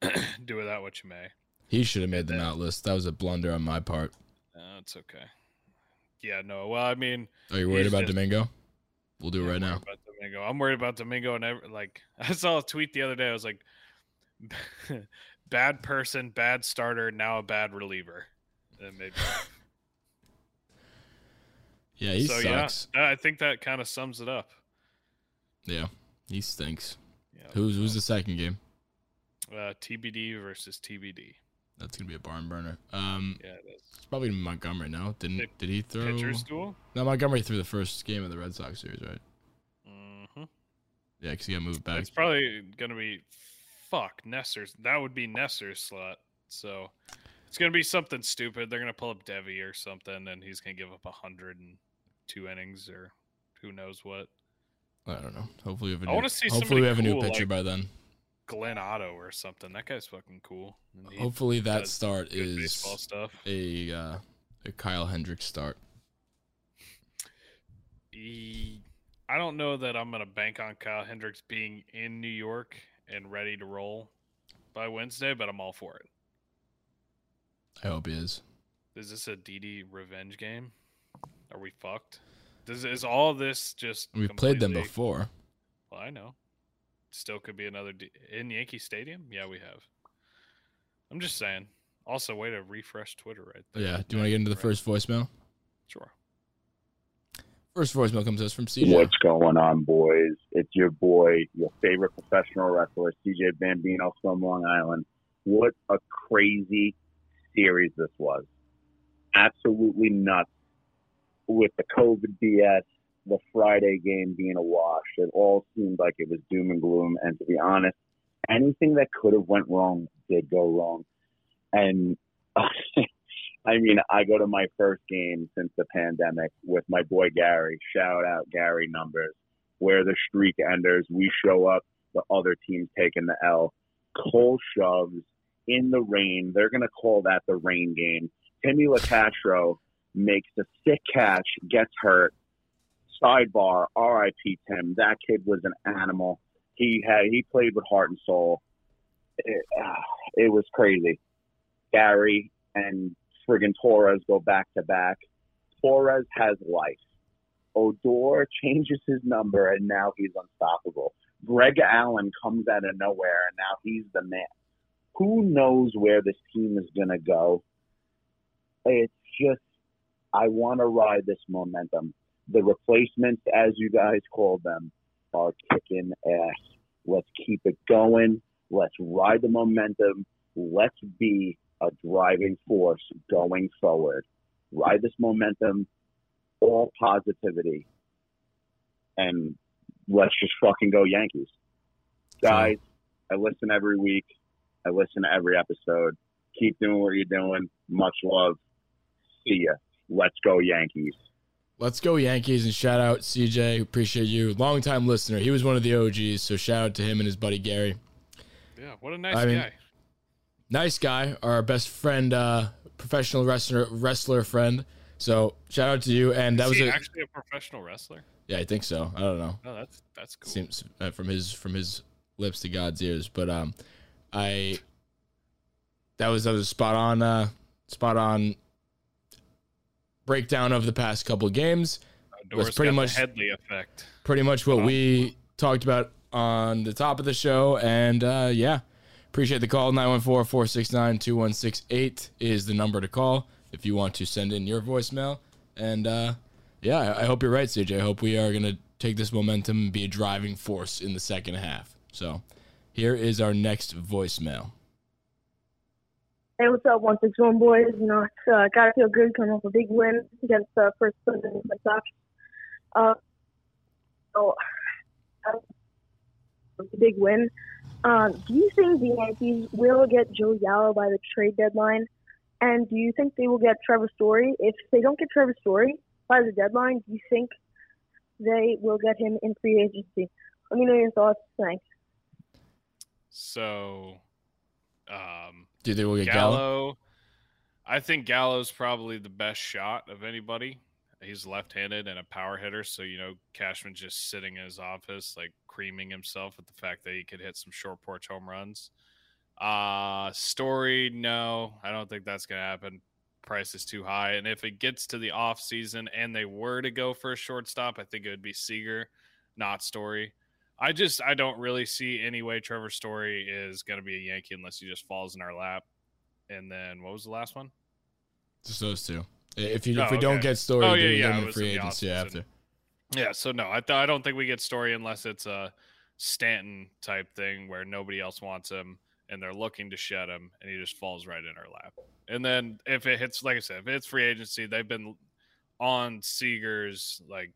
do with that what you may. He should have made the Yeah. mount list. That was a blunder on my part. Uh, it's okay. Yeah, no. Well, I mean, Are you worried about just- Domingo? We'll do it I'm right now. About Domingo. I'm worried about Domingo and every, like I saw a tweet the other day. I was like, bad person, bad starter, now a bad reliever. It made. Yeah, he so sucks. yeah, I think that kind of sums it up. Yeah. He stinks. Yeah. Who's who's the second game? uh, TBD versus TBD? That's gonna be a barn burner. Um, Yeah, that's it's probably Montgomery now. Didn't did he throw? pitcher's duel. No, Montgomery threw the first game of the Red Sox series, right? hmm Yeah, because he got moved back. It's probably gonna be fuck Nestor's. That would be Nestor's slot. So it's gonna be something stupid. They're gonna pull up Deivi or something, and he's gonna give up a hundred and two innings or who knows what. I don't know. Hopefully we have a I new, see hopefully we have a new pitcher like- by then. Glenn Otto or something. That guy's fucking cool. he Hopefully that start is stuff. a uh, a Kyle Hendricks start. He, I don't know that I'm gonna bank on Kyle Hendricks being in New York and ready to roll by Wednesday, but I'm all for it. I hope he is. Is this a Didi revenge game? Are we fucked? Does is all this just? We've played them before. Well, I know. Still could be another D- in Yankee Stadium. Yeah, we have. I'm just saying. Also, way to refresh Twitter right there. Yeah. Do you want to get into the first voicemail? Sure. First voicemail comes to us from CJ. What's going on, boys? It's your boy, your favorite professional wrestler, CJ Bambino from Long Island. What a crazy series this was. Absolutely nuts. With the COVID BS, the Friday game being a wash, it all seemed like it was doom and gloom. And to be honest, anything that could have went wrong did go wrong. And I mean, I go to my first game since the pandemic with my boy Gary. Shout out Gary numbers. Where the streak enders, we show up, the other team's taking the L. Cole shoves in the rain. They're to call that the rain game. Timmy Locastro makes a sick catch, gets hurt. Sidebar, RIP Tim. That kid was an animal. He had he played with heart and soul. It, ah, it was crazy. Gary and friggin' Torres go back to back. Torres has life. Odor changes his number and now he's unstoppable. Greg Allen comes out of nowhere and now he's the man. Who knows where this team is going to go? It's just, I want to ride this momentum. The replacements, as you guys call them, are kicking ass. Let's keep it going. Let's ride the momentum. Let's be a driving force going forward. Ride this momentum, all positivity, and let's just fucking go Yankees. Guys, I listen every week. I listen to every episode. Keep doing what you're doing. Much love. See ya. Let's go Yankees. Let's go Yankees and shout out CJ. Appreciate you. Longtime listener. He was one of the OGs, so shout out to him and his buddy Gary. Yeah, what a nice I mean, guy. Nice guy, our best friend, uh, professional wrestler wrestler friend. So shout out to you. And that Is was he a actually a professional wrestler? yeah, I think so. I don't know. No, that's that's cool. Seems uh, from his from his lips to God's ears. But um, I that was that was spot on uh spot on breakdown of the past couple games. Doris pretty much- Headley effect. pretty much what Wow. we talked about on the top of the show. And uh, yeah, appreciate the call. 914 469 2168 is the number to call if you want to send in your voicemail. And uh, yeah, I, I hope you're right, CJ. I hope we are going to take this momentum and be a driving force in the second half. So here is our next voicemail. Hey, what's up, one six one boys? You know, uh, gotta feel good coming off a big win against the first place in the. Uh, so, uh, a big win. Um, do you think the Yankees will get Joe Gallo by the trade deadline? And do you think they will get Trevor Story? If they don't get Trevor Story by the deadline, do you think they will get him in free agency? Let me know your thoughts. Thanks. So, um, Do think we'll get Gallo? Gallo. I think Gallo's probably the best shot of anybody. he's left-handed and a power hitter. So you know, Cashman just sitting in his office, like creaming himself at the fact that he could hit some short porch home runs. Uh Story, no, I don't think that's gonna happen. Price is too high, and if it gets to the off season and they were to go for a shortstop, I think it would be Seager, not Story. I just I don't really see any way Trevor Story is going to be a Yankee unless he just falls in our lap. And then what was the last one? Just those two. If you Oh, if we oh, don't get story, Oh, then yeah, yeah, get him in free agency after. Yeah, so no, I, th- I don't think we get Story unless it's a Stanton type thing where nobody else wants him and they're looking to shed him and he just falls right in our lap. And then if it hits, like I said, if it's free agency, they've been on Seager's like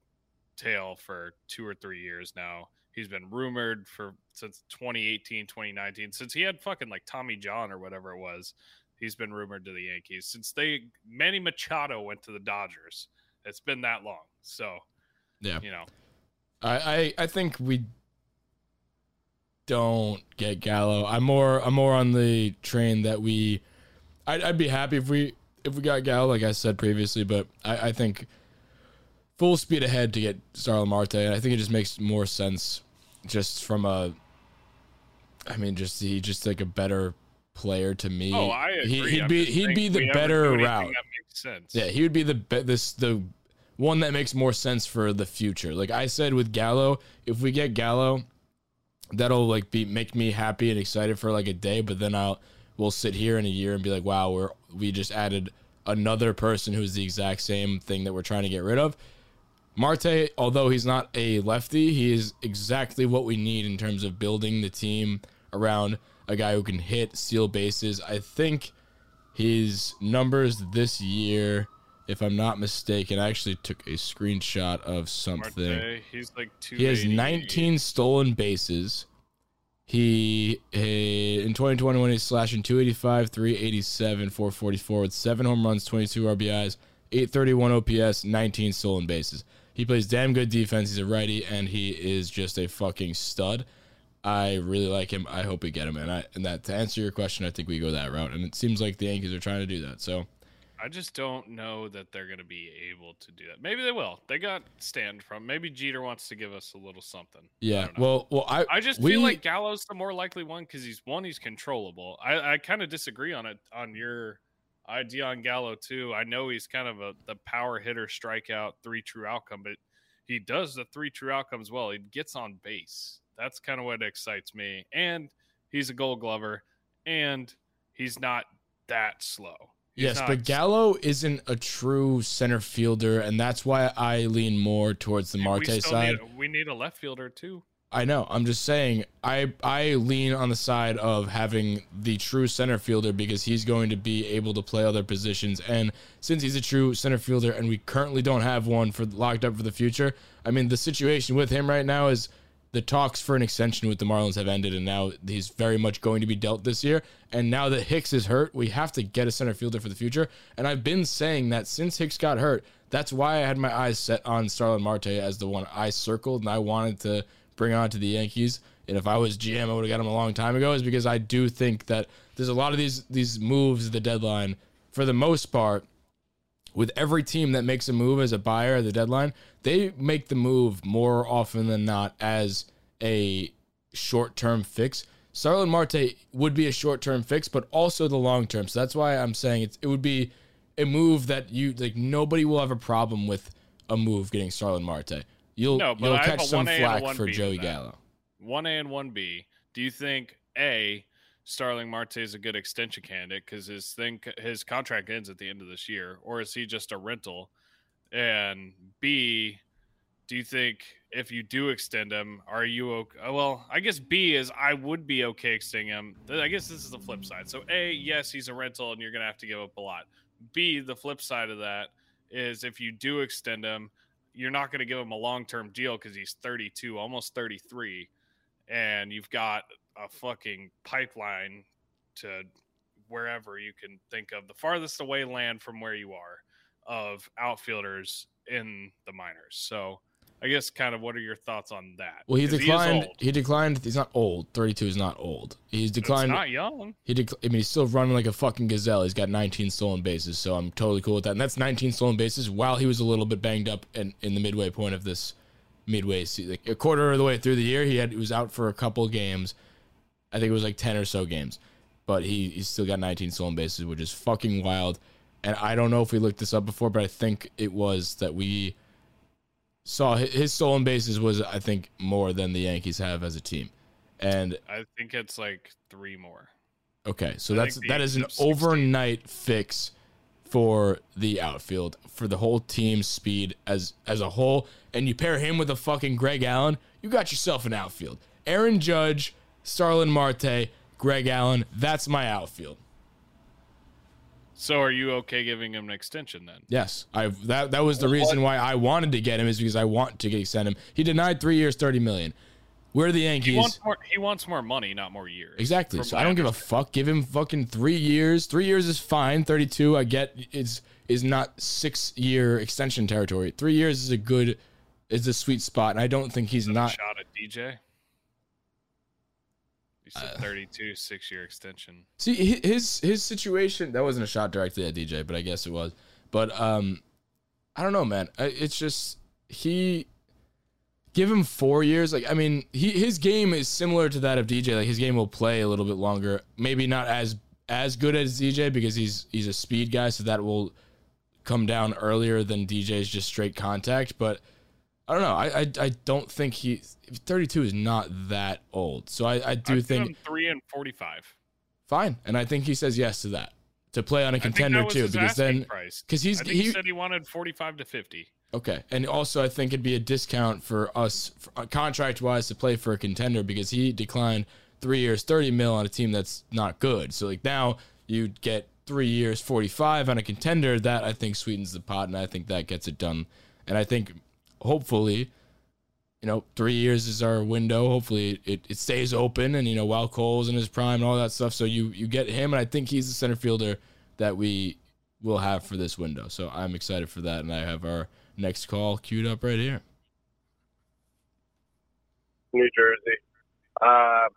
tail for two or three years now. He's been rumored for since 2018, 2019, since he had fucking like Tommy John or whatever it was. He's been rumored to the Yankees since they Manny Machado went to the Dodgers. It's been that long. So, Yeah. you know, I, I I think we don't get Gallo. I'm more I'm more on the train that we. I'd, I'd be happy if we if we got Gallo, like I said previously, but I, I think full speed ahead to get Starling Marte. And I think it just makes more sense, just from a. I mean, just he just like a better player to me. Oh, I agree. He, he'd I'm be he'd be the better route. That makes sense. Yeah, he would be the be- this the one that makes more sense for the future. Like I said with Gallo, if we get Gallo, that'll like be make me happy and excited for like a day. But then I'll we'll sit here in a year and be like, wow, we're we just added another person who's the exact same thing that we're trying to get rid of. Marte, although he's not a lefty, he is exactly what we need in terms of building the team around a guy who can hit, steal bases. I think his numbers this year, if I'm not mistaken, I actually took a screenshot of something. Marte, he's like two. He has 19 stolen bases. He eh, in 2021 he's slashing 285, 387, 444 with seven home runs, 22 RBIs, 831 OPS, 19 stolen bases. He plays damn good defense. He's a righty, and he is just a fucking stud. I really like him. I hope we get him. And I and that to answer your question, I think we go that route. And it seems like the Yankees are trying to do that. So I just don't know that they're going to be able to do that. Maybe they will. They got stand from. Maybe Jeter wants to give us a little something. Yeah. Well, well, I I just we, feel like Gallo's the more likely one because he's one, he's controllable. I, I kind of disagree on it on your idea on Gallo too. I know he's kind of a the power hitter, strikeout, three true outcome, but he does the three true outcomes well. He gets on base. That's kind of what excites me. And he's a Gold Glover, and he's not that slow. He's Yes, but Gallo isn't a true center fielder, and that's why I lean more towards the we Marte still side. Need, we need a left fielder too. I know. I'm just saying. I I lean on the side of having the true center fielder because he's going to be able to play other positions. And since he's a true center fielder, and we currently don't have one for locked up for the future, I mean, the situation with him right now is the talks for an extension with the Marlins have ended, and now he's very much going to be dealt this year. And now that Hicks is hurt, we have to get a center fielder for the future. And I've been saying that since Hicks got hurt, that's why I had my eyes set on Starling Marte as the one I circled, and I wanted to bring on to the Yankees. And if I was GM, I would have got him a long time ago. Is because I do think that there's a lot of these these moves at the deadline, for the most part, with every team that makes a move as a buyer at the deadline, they make the move more often than not as a short term fix. Starling Marte would be a short term fix, but also the long term. So that's why I'm saying it would be a move that you like. Nobody will have a problem with a move getting Starling Marte. You'll No, you'll catch a some 1A and flack for 1B Joey. Gallo. one A and one B. Do you think A Starling Marte is a good extension candidate because his thing his contract ends at the end of this year, or is he just a rental? And B, do you think if you do extend him, are you okay? Well, I guess B is I would be okay extending him. I guess this is the flip side. So A, yes, he's a rental, and you're gonna have to give up a lot. B, the flip side of that is if you do extend him, you're not going to give him a long term deal because he's 32, almost 33, and you've got a fucking pipeline to wherever you can think of the farthest away land from where you are of outfielders in the minors. So I guess kind of what are your thoughts on that? Well, he declined. old, He, declined. He's not old. Thirty-two is not old. He's but it's not young. He, dec- I mean, he's still running like a fucking gazelle. He's got 19 stolen bases, so I'm totally cool with that. And that's 19 stolen bases while he was a little bit banged up in, in the midway point of this midway, se- like a quarter of the way through the year. He had he was out for a couple games. I think it was like 10 or so games, but he he still got 19 stolen bases, which is fucking wild. And I don't know if we looked this up before, but I think it was that we saw his stolen bases was I think more than the Yankees have as a team. And I think it's like three more. Okay, so I that's that is an 16. overnight fix for the outfield for the whole team's speed as as a whole, and you pair him with a fucking Greg Allen, you got yourself an outfield. Aaron Judge, Starling Marte, Greg Allen, that's my outfield. So are you okay giving him an extension then? Yes, I that that was the reason why I wanted to get him is because I want to extend him. He denied three years, thirty million. We're the Yankees. He wants more. He wants more money, not more years. Exactly. So I don't give a fuck. Give him fucking three years. Three years is fine. Thirty-two, I get is is not six-year extension territory. Three years is a good, is a sweet spot, and I don't think he's not. shot at DJ. Said Uh, 32, six year extension. See his his situation. That wasn't a shot directly at DJ, but I guess it was. But um, I don't know, man. It's just he. Give him four years. Like I mean, he his game is similar to that of DJ. Like his game will play a little bit longer. Maybe not as as good as DJ because he's he's a speed guy, so that will come down earlier than DJ's just straight contact. But I don't know. I I, I don't think he 32 is not that old. So I I do give think three and forty five. fine, and I think he says yes to that to play on a contender too, because then because he's I he, he said he wanted forty five to fifty. okay, and also I think it'd be a discount for us uh, contract wise to play for a contender because he declined three years, thirty mil on a team that's not good. So like now you get three years, forty five on a contender. That I think sweetens the pot, and I think that gets it done. And I think hopefully. You know, three years is our window. Hopefully, it, it stays open, and you know, while Cole's in his prime and all that stuff, so you you get him, and I think he's the center fielder that we will have for this window. So I'm excited for that, and I have our next call queued up right here. New Jersey. Uh,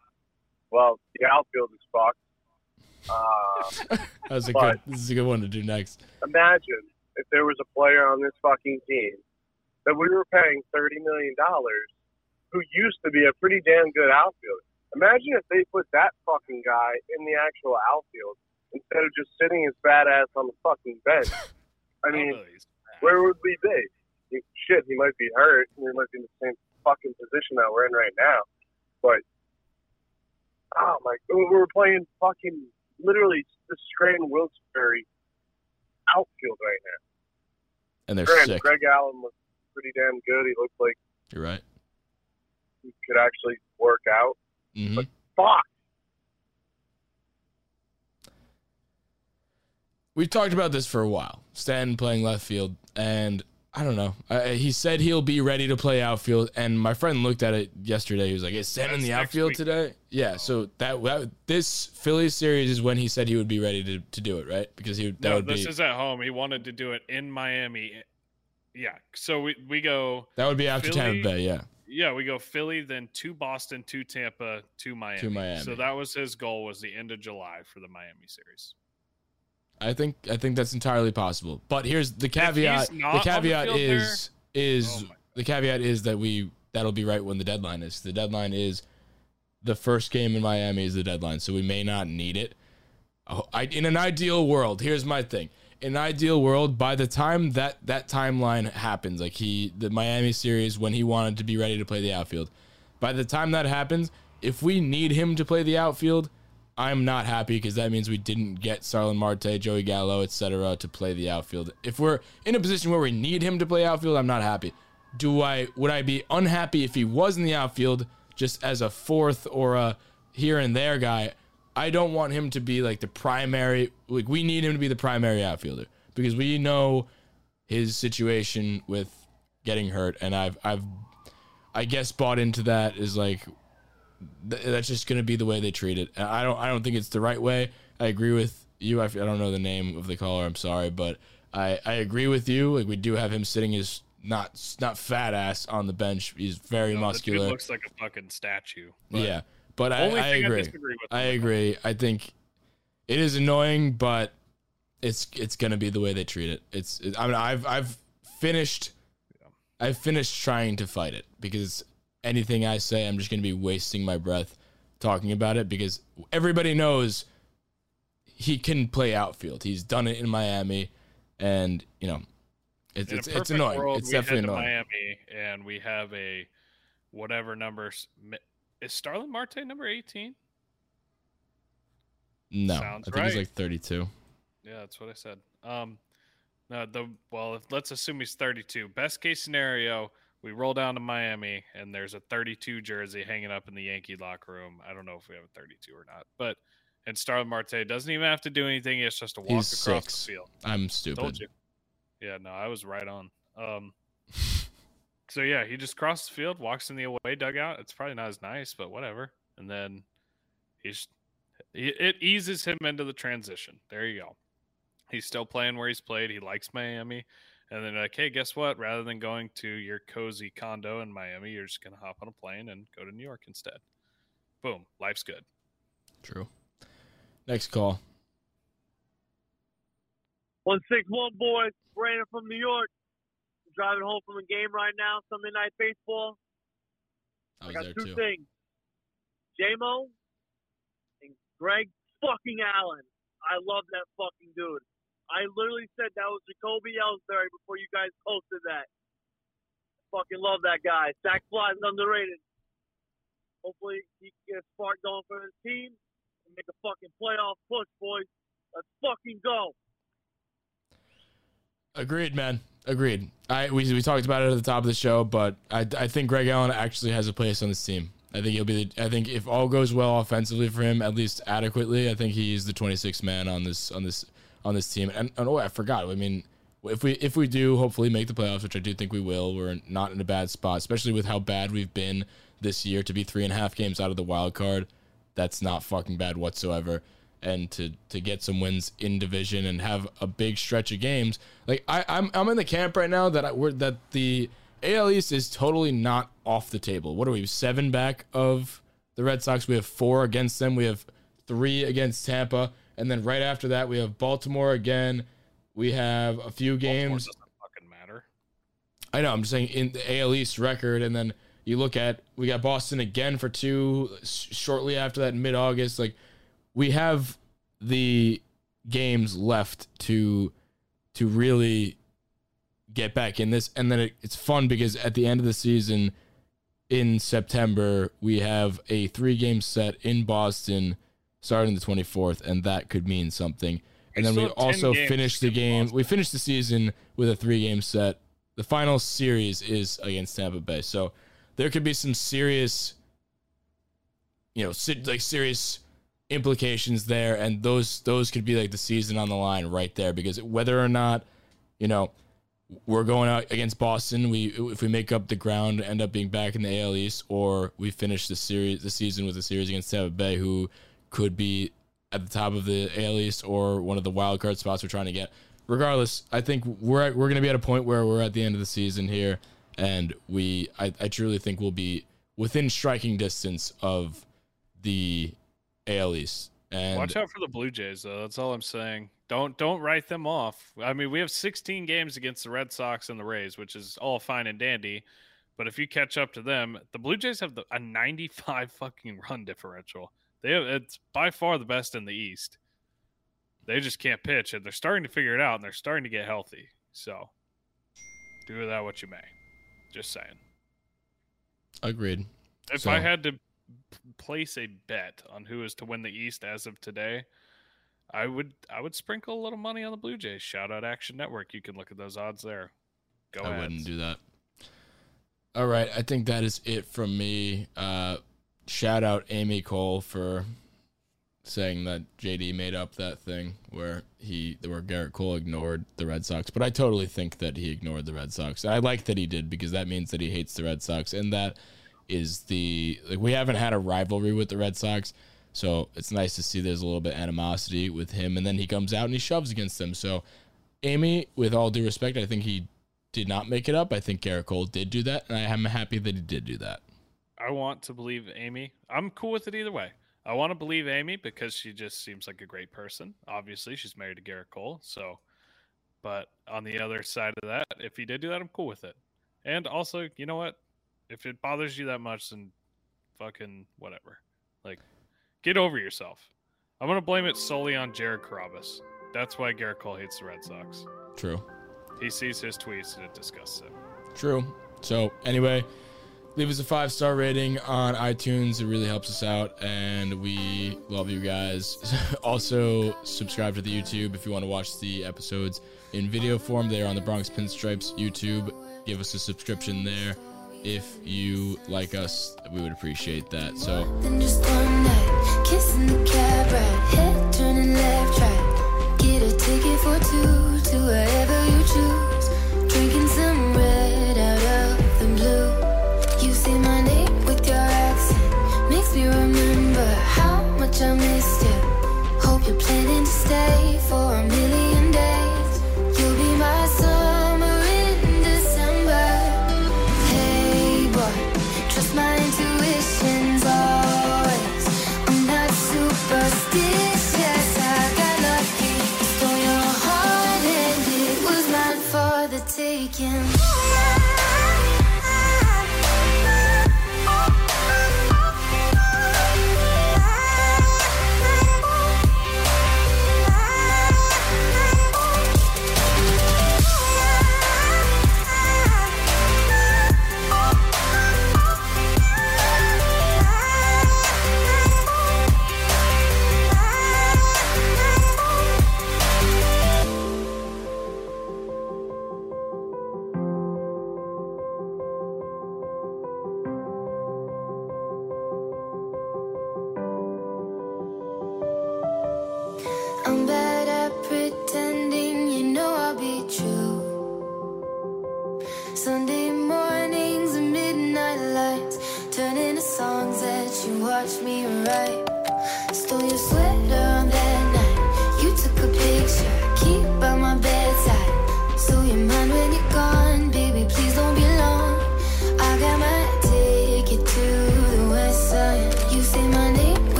well, the outfield is fucked. Uh, That's a good. This is a good one to do next. imagine if there was a player on this fucking team that we were paying thirty million dollars, who used to be a pretty damn good outfielder. Imagine if they put that fucking guy in the actual outfield instead of just sitting his fat ass on the fucking bench. I mean, where would we be? He- Shit, he might be hurt. We might be in the same fucking position that we're in right now. But oh my, we were playing fucking literally the Scranton Wilkes-Barre outfield right now. And they're Granted, sick. Greg Allen was pretty damn good. He looked like You're right. he could actually work out. hmm Fuck. We've talked about this for a while. Stanton playing left field, and I don't know. Uh, he said he'll be ready to play outfield, and my friend looked at it yesterday. He was like, "Is Stanton in the outfield week. today?" Yeah. So that, that this Phillies series is when he said he would be ready to, to do it, right? Because he would- that no, would this be is at home. He wanted to do it in Miami. Yeah. So we we go. that would be after Philly- Tampa Bay. Yeah. Yeah, we go Philly, then to Boston, to Tampa, to Miami. To Miami. So that was his goal. Was the end of July for the Miami series. I think I think that's entirely possible. But here's the caveat. The on the caveat is is Oh the caveat is that we that'll be right when the deadline is. The deadline is the first game in Miami is the deadline, so we may not need it. Oh, I, in an ideal world, here's my thing. In an ideal world, by the time that that timeline happens, like he the Miami series when he wanted to be ready to play the outfield, by the time that happens, if we need him to play the outfield, I'm not happy because that means we didn't get Starling Marte, Joey Gallo, etc. to play the outfield. If we're in a position where we need him to play outfield, I'm not happy. Do I would I be unhappy if he was in the outfield just as a fourth or a here and there guy? I don't want him to be like the primary like we need him to be the primary outfielder because we know his situation with getting hurt and I've I've I guess bought into that is like th- that's just going to be the way they treat it. And I don't I don't think it's the right way. I agree with you. I, f- I don't know the name of the caller. I'm sorry, but I I agree with you. Like we do have him sitting his not not fat ass on the bench. He's very No, muscular. looks like a fucking statue. but yeah, but I, I thing I agree. I agree. I think it is annoying, but it's it's gonna be the way they treat it. It's it, I mean I've I've finished I've finished trying to fight it because anything I say I'm just gonna be wasting my breath talking about it because everybody knows he can play outfield. He's done it in Miami, and you know it's In it's, it's annoying. world, it's definitely annoying. Miami, and we have a whatever numbers. Is Starling Marte number eighteen? No, Sounds I think he's like 32. Yeah, that's what I said. Um, no, the well, if, let's assume he's 32. Best case scenario, we roll down to Miami, and there's a 32 jersey hanging up in the Yankee locker room. I don't know if we have a 32 or not, but and Starling Marte doesn't even have to do anything. He has just to walk He's across six. the field. I'm stupid. Yeah, no, I was right on. Um, so yeah, he just crosses the field, walks in the away dugout. It's probably not as nice, but whatever. And then he's it eases him into the transition. There you go. He's still playing where he's played. He likes Miami. And then like, hey, guess what? Rather than going to your cozy condo in Miami, you're just gonna hop on a plane and go to New York instead. Boom, life's good. True. Next call. One six one boys, Brandon from New York. Driving home from a game right now, Sunday night baseball. I I got two too. things. JMO and Greg fucking Allen. I love that fucking dude. I literally said that was Jacoby Ellsbury before you guys posted that. Fucking love that guy. Zach Fly is underrated. Hopefully he can get a spark going for his team and make a fucking playoff push, boys. Let's fucking go. Agreed, man. Agreed. I we, we talked about it at the top of the show, but I, I think Greg Allen actually has a place on this team. I think he'll be. The, I think if all goes well offensively for him, at least adequately, I think he's the 26th man on this on this on this team. And, and oh, I forgot. I mean, if we if we do hopefully make the playoffs, which I do think we will, we're not in a bad spot, especially with how bad we've been this year. To be three and a half games out of the wild card, that's not fucking bad whatsoever. And to to get some wins in division and have a big stretch of games, like I, I'm I'm in the camp right now that I, we're that the AL East is totally not off the table. What are we seven back of the Red Sox? We have four against them. We have three against Tampa, and then right after that we have Baltimore again. We have a few games. fucking matter. I know. I'm just saying in the AL East record, and then you look at we got Boston again for two shortly after that in mid August. Like we have the games left to to really get back in this, and then it, it's fun because at the end of the season in September we have a three game set in Boston starting the 24th, and that could mean something. And then we still have 10 also finish the game. We Boston. finish the season with a three game set. The final series is against Tampa Bay, so there could be some serious, you know, like serious implications there, and those those could be like the season on the line right there because whether or not, you know, we're going out against Boston, we if we make up the ground, end up being back in the AL East, or we finish the series the season with a series against Tampa Bay, who could be at the top of the AL East or one of the wild card spots we're trying to get. Regardless, I think we're at, we're going to be at a point where we're at the end of the season here, and we I, I truly think we'll be within striking distance of the AL East. And Watch out for the Blue Jays, though. That's all I'm saying. Don't don't write them off. I mean, we have 16 games against the Red Sox and the Rays, which is all fine and dandy. But if you catch up to them, the Blue Jays have the, a 95 fucking run differential. They have, it's by far the best in the East. They just can't pitch, and they're starting to figure it out, and they're starting to get healthy. So, do with that what you may. Just saying. agreed. If So- I had to place a bet on who is to win the East as of today, I would I would sprinkle a little money on the Blue Jays. Shout out Action Network. You can look at those odds there. Go I ahead. wouldn't do that. All right, I think that is it from me. Uh, shout out Amy Cole for saying that JD made up that thing where he where Gerrit Cole ignored the Red Sox, but I totally think that he ignored the Red Sox. I like that he did because that means that he hates the Red Sox, and that is the like we haven't had a rivalry with the Red Sox. So it's nice to see there's a little bit animosity with him, and then he comes out and he shoves against them. So, Amy, with all due respect, I think he did not make it up. I think Gerrit Cole did do that, and I am happy that he did do that. I want to believe Amy. I'm cool with it either way. I want to believe Amy because she just seems like a great person. Obviously, she's married to Gerrit Cole. So, but on the other side of that, if he did do that, I'm cool with it. And also, you know what? If it bothers you that much, then fucking whatever. Like, get over yourself. I'm going to blame it solely on Jared Carrabis. That's why Gerrit Cole hates the Red Sox. True. He sees his tweets and it disgusts him. True. So anyway, leave us a five star rating on iTunes. It really helps us out, and we love you guys. also, subscribe to the YouTube if you want to watch the episodes in video form. They are on the Bronx Pinstripes YouTube. Give us a subscription there. If you like us, we would appreciate that. So, just one night, kissing the cab ride, head turning left, right. Get a ticket for two to wherever you choose. Drinking some red out of the blue. You say my name with your accent, makes me remember how much I missed you. Hope you're planning to stay for.